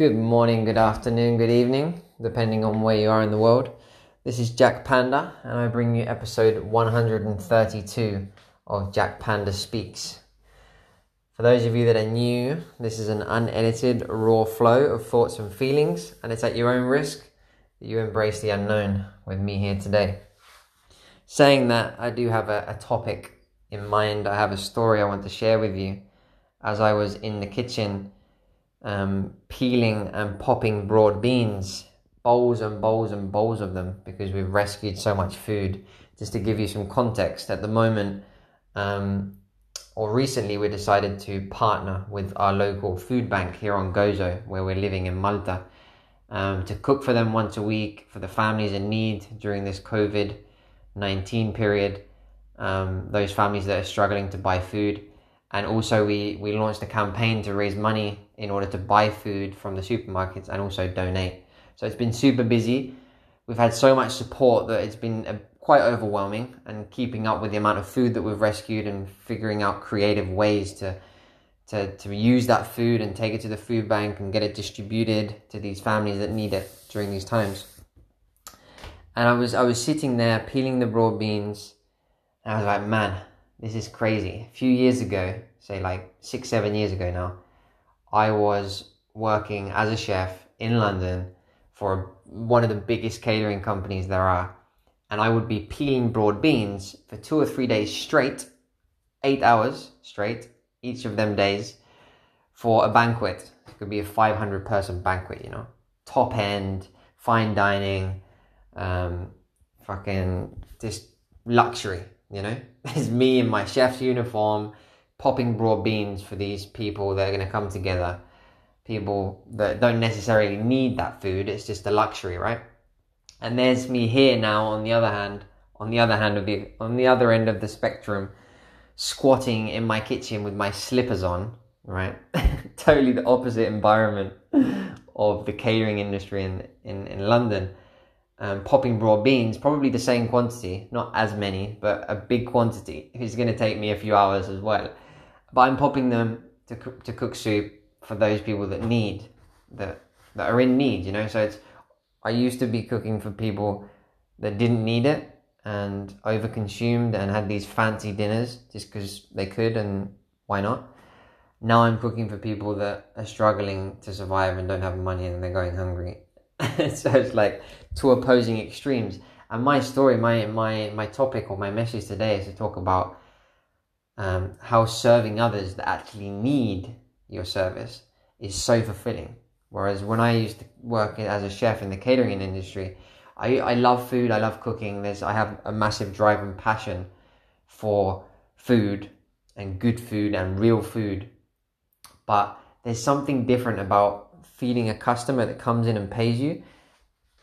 Good morning, good afternoon, good evening, depending on where you are in the world. This is Jack Panda, and I bring you episode 132 of Jack Panda Speaks. For those of you that are new, this is an unedited, raw flow of thoughts and feelings, and it's at your own risk that you embrace the unknown with me here today. Saying that, I do have a, a topic in mind, I have a story I want to share with you. As I was in the kitchen, um, peeling and popping broad beans, bowls and bowls and bowls of them, because we've rescued so much food. Just to give you some context, at the moment, um, or recently, we decided to partner with our local food bank here on Gozo, where we're living in Malta, um, to cook for them once a week for the families in need during this COVID 19 period. Um, those families that are struggling to buy food and also we we launched a campaign to raise money in order to buy food from the supermarkets and also donate. So it's been super busy. We've had so much support that it's been a, uh, quite overwhelming and keeping up with the amount of food that we've rescued and figuring out creative ways to to, to use that food and take it to the food bank and get it distributed to these families that need it during these times. And i was i was sitting there peeling the broad beans and i was like man this is crazy. A few years ago, say like six, seven years ago now, I was working as a chef in London for one of the biggest catering companies there are. And I would be peeling broad beans for two or three days straight, eight hours straight, each of them days, for a banquet. It could be a 500 person banquet, you know, top end, fine dining, um, fucking just luxury you know, it's me in my chef's uniform popping broad beans for these people that are going to come together. People that don't necessarily need that food, it's just a luxury, right? And there's me here now on the other hand, on the other hand of the on the other end of the spectrum, squatting in my kitchen with my slippers on, right? totally the opposite environment of the catering industry in, in, in London um, popping raw beans, probably the same quantity, not as many, but a big quantity. It's going to take me a few hours as well. But I'm popping them to cook, to cook soup for those people that need that that are in need. You know, so it's I used to be cooking for people that didn't need it and overconsumed and had these fancy dinners just because they could and why not. Now I'm cooking for people that are struggling to survive and don't have money and they're going hungry so it's like two opposing extremes. And my story, my my my topic or my message today is to talk about um, how serving others that actually need your service is so fulfilling. Whereas when I used to work as a chef in the catering industry, I, I love food, I love cooking. There's I have a massive drive and passion for food and good food and real food. But there's something different about feeding a customer that comes in and pays you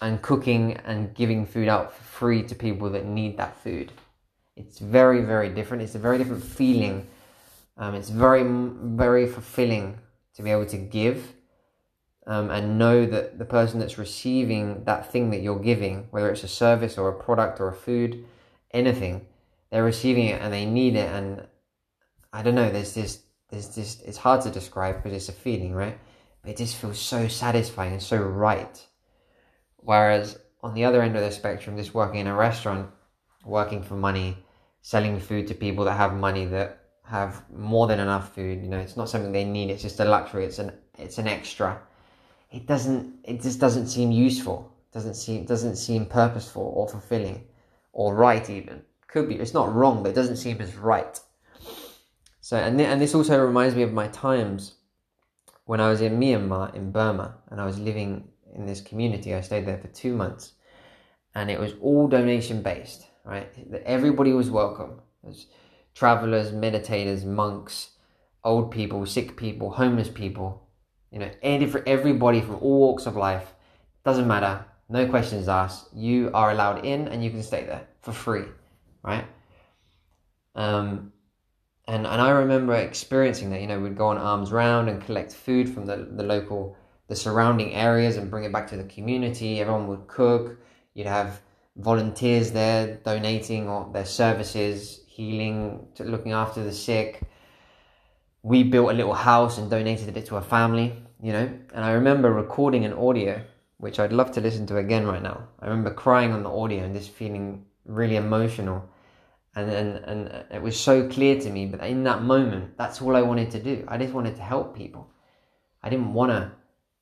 and cooking and giving food out for free to people that need that food. It's very, very different. It's a very different feeling. Um, it's very, very fulfilling to be able to give um, and know that the person that's receiving that thing that you're giving, whether it's a service or a product or a food, anything, they're receiving it and they need it. And I don't know, there's this, there's this, it's hard to describe because it's a feeling, right? It just feels so satisfying and so right. Whereas on the other end of the spectrum, just working in a restaurant, working for money, selling food to people that have money that have more than enough food, you know, it's not something they need, it's just a luxury, it's an it's an extra. It doesn't it just doesn't seem useful. Doesn't seem doesn't seem purposeful or fulfilling or right even. Could be it's not wrong, but it doesn't seem as right. So and th- and this also reminds me of my times when I was in Myanmar, in Burma, and I was living in this community, I stayed there for two months, and it was all donation based, right? Everybody was welcome. There's travelers, meditators, monks, old people, sick people, homeless people, you know, everybody from all walks of life. Doesn't matter. No questions asked. You are allowed in and you can stay there for free, right? Um, and and I remember experiencing that. You know, we'd go on alms round and collect food from the the local, the surrounding areas, and bring it back to the community. Everyone would cook. You'd have volunteers there donating or their services, healing, looking after the sick. We built a little house and donated it to a family. you know, and I remember recording an audio, which I'd love to listen to again right now. I remember crying on the audio and just feeling really emotional. And, and, and it was so clear to me, but in that moment, that's all I wanted to do. I just wanted to help people. I didn't want to,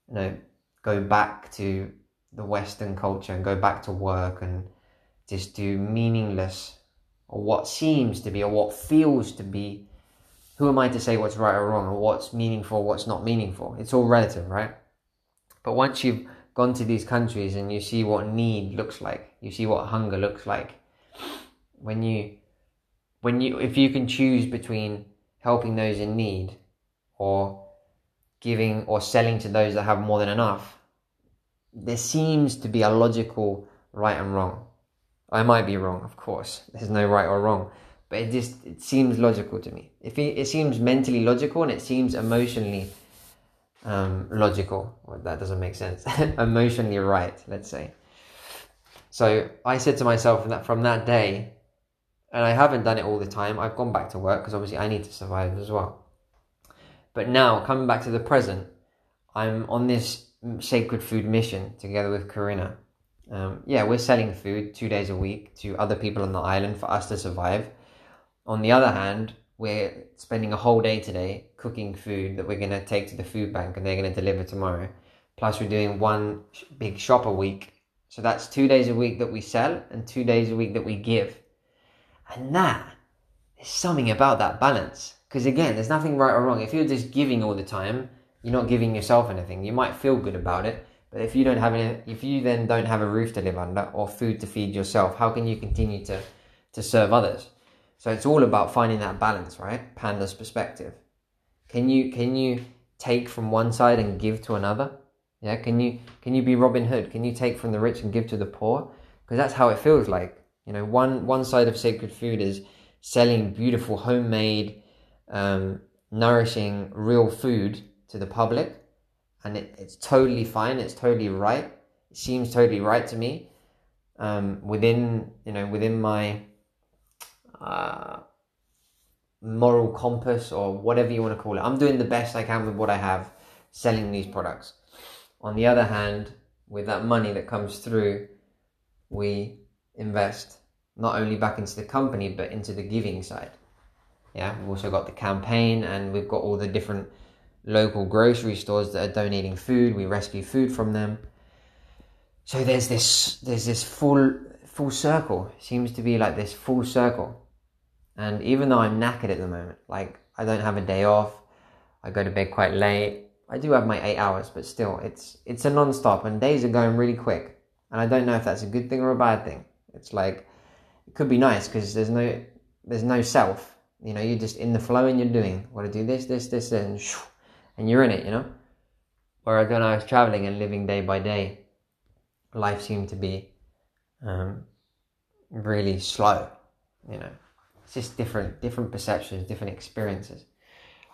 you know, go back to the Western culture and go back to work and just do meaningless or what seems to be or what feels to be who am I to say what's right or wrong or what's meaningful, what's not meaningful? It's all relative, right? But once you've gone to these countries and you see what need looks like, you see what hunger looks like, when you, when you, if you can choose between helping those in need or giving or selling to those that have more than enough, there seems to be a logical right and wrong. I might be wrong, of course. There's no right or wrong but it just it seems logical to me. If it, it seems mentally logical and it seems emotionally um, logical, well, that doesn't make sense. emotionally right, let's say. So I said to myself that from that day, and I haven't done it all the time. I've gone back to work because obviously I need to survive as well. But now coming back to the present, I'm on this sacred food mission together with Corinna. Um, yeah, we're selling food two days a week to other people on the island for us to survive. On the other hand, we're spending a whole day today cooking food that we're going to take to the food bank and they're going to deliver tomorrow. Plus, we're doing one big shop a week. So that's two days a week that we sell and two days a week that we give. And that is something about that balance. Because again, there's nothing right or wrong. If you're just giving all the time, you're not giving yourself anything. You might feel good about it, but if you don't have any, if you then don't have a roof to live under or food to feed yourself, how can you continue to to serve others? So it's all about finding that balance, right? Panda's perspective. Can you can you take from one side and give to another? Yeah, can you can you be Robin Hood? Can you take from the rich and give to the poor? Because that's how it feels like. You know, one one side of sacred food is selling beautiful homemade, um, nourishing, real food to the public, and it, it's totally fine. It's totally right. It seems totally right to me. Um, within you know within my uh, moral compass or whatever you want to call it. I'm doing the best I can with what I have selling these products. On the other hand, with that money that comes through, we invest not only back into the company but into the giving side. Yeah, we've also got the campaign and we've got all the different local grocery stores that are donating food. We rescue food from them. So there's this there's this full full circle. It seems to be like this full circle. And even though I'm knackered at the moment, like I don't have a day off, I go to bed quite late. I do have my eight hours, but still, it's it's a non-stop, and days are going really quick. And I don't know if that's a good thing or a bad thing. It's like it could be nice because there's no there's no self. You know, you're just in the flow and you're doing. Want to do this, this, this, and and you're in it. You know. Whereas when I was traveling and living day by day, life seemed to be um, really slow. You know, it's just different different perceptions different experiences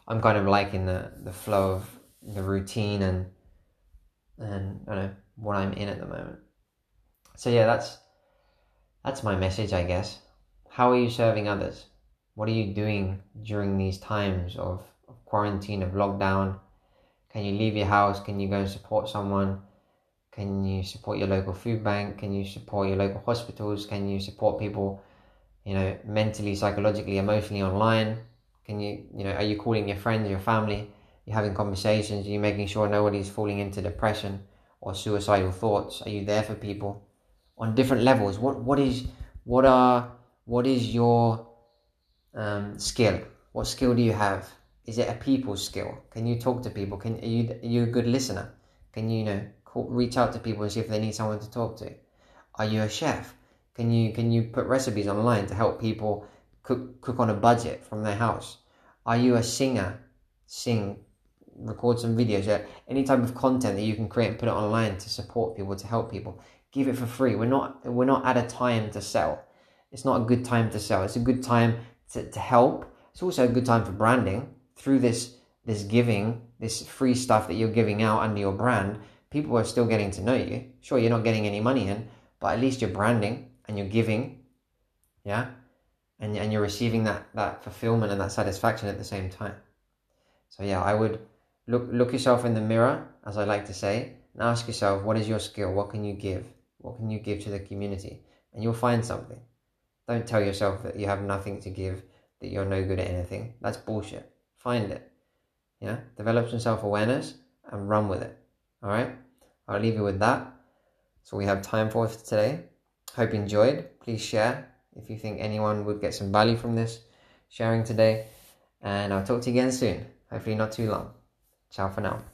i'm kind of liking the the flow of the routine and and I know what i'm in at the moment so yeah that's that's my message i guess how are you serving others what are you doing during these times of, of quarantine of lockdown can you leave your house can you go and support someone can you support your local food bank can you support your local hospitals can you support people you know, mentally, psychologically, emotionally online? Can you, you know, are you calling your friends, your family? You're having conversations? Are you making sure nobody's falling into depression or suicidal thoughts? Are you there for people on different levels? What, what is, what are, what is your um, skill? What skill do you have? Is it a people skill? Can you talk to people? Can are you are you a good listener? Can you, you know call, reach out to people and see if they need someone to talk to? Are you a chef? Can you can you put recipes online to help people cook cook on a budget from their house? Are you a singer? Sing, record some videos. Any type of content that you can create and put it online to support people to help people. Give it for free. We're not we're not at a time to sell. It's not a good time to sell. It's a good time to, to help. It's also a good time for branding through this this giving, this free stuff that you're giving out under your brand. People are still getting to know you. Sure, you're not getting any money in, but at least you're branding and you're giving, yeah, and and you're receiving that that fulfillment and that satisfaction at the same time. So yeah, I would look look yourself in the mirror, as I like to say, and ask yourself, what is your skill? What can you give? What can you give to the community? And you'll find something. Don't tell yourself that you have nothing to give, that you're no good at anything. That's bullshit. Find it. Yeah? Develop some self awareness and run with it. Alright? I'll leave you with that. So we have time for today. Hope you enjoyed. Please share if you think anyone would get some value from this sharing today. And I'll talk to you again soon. Hopefully not too long. Ciao for now.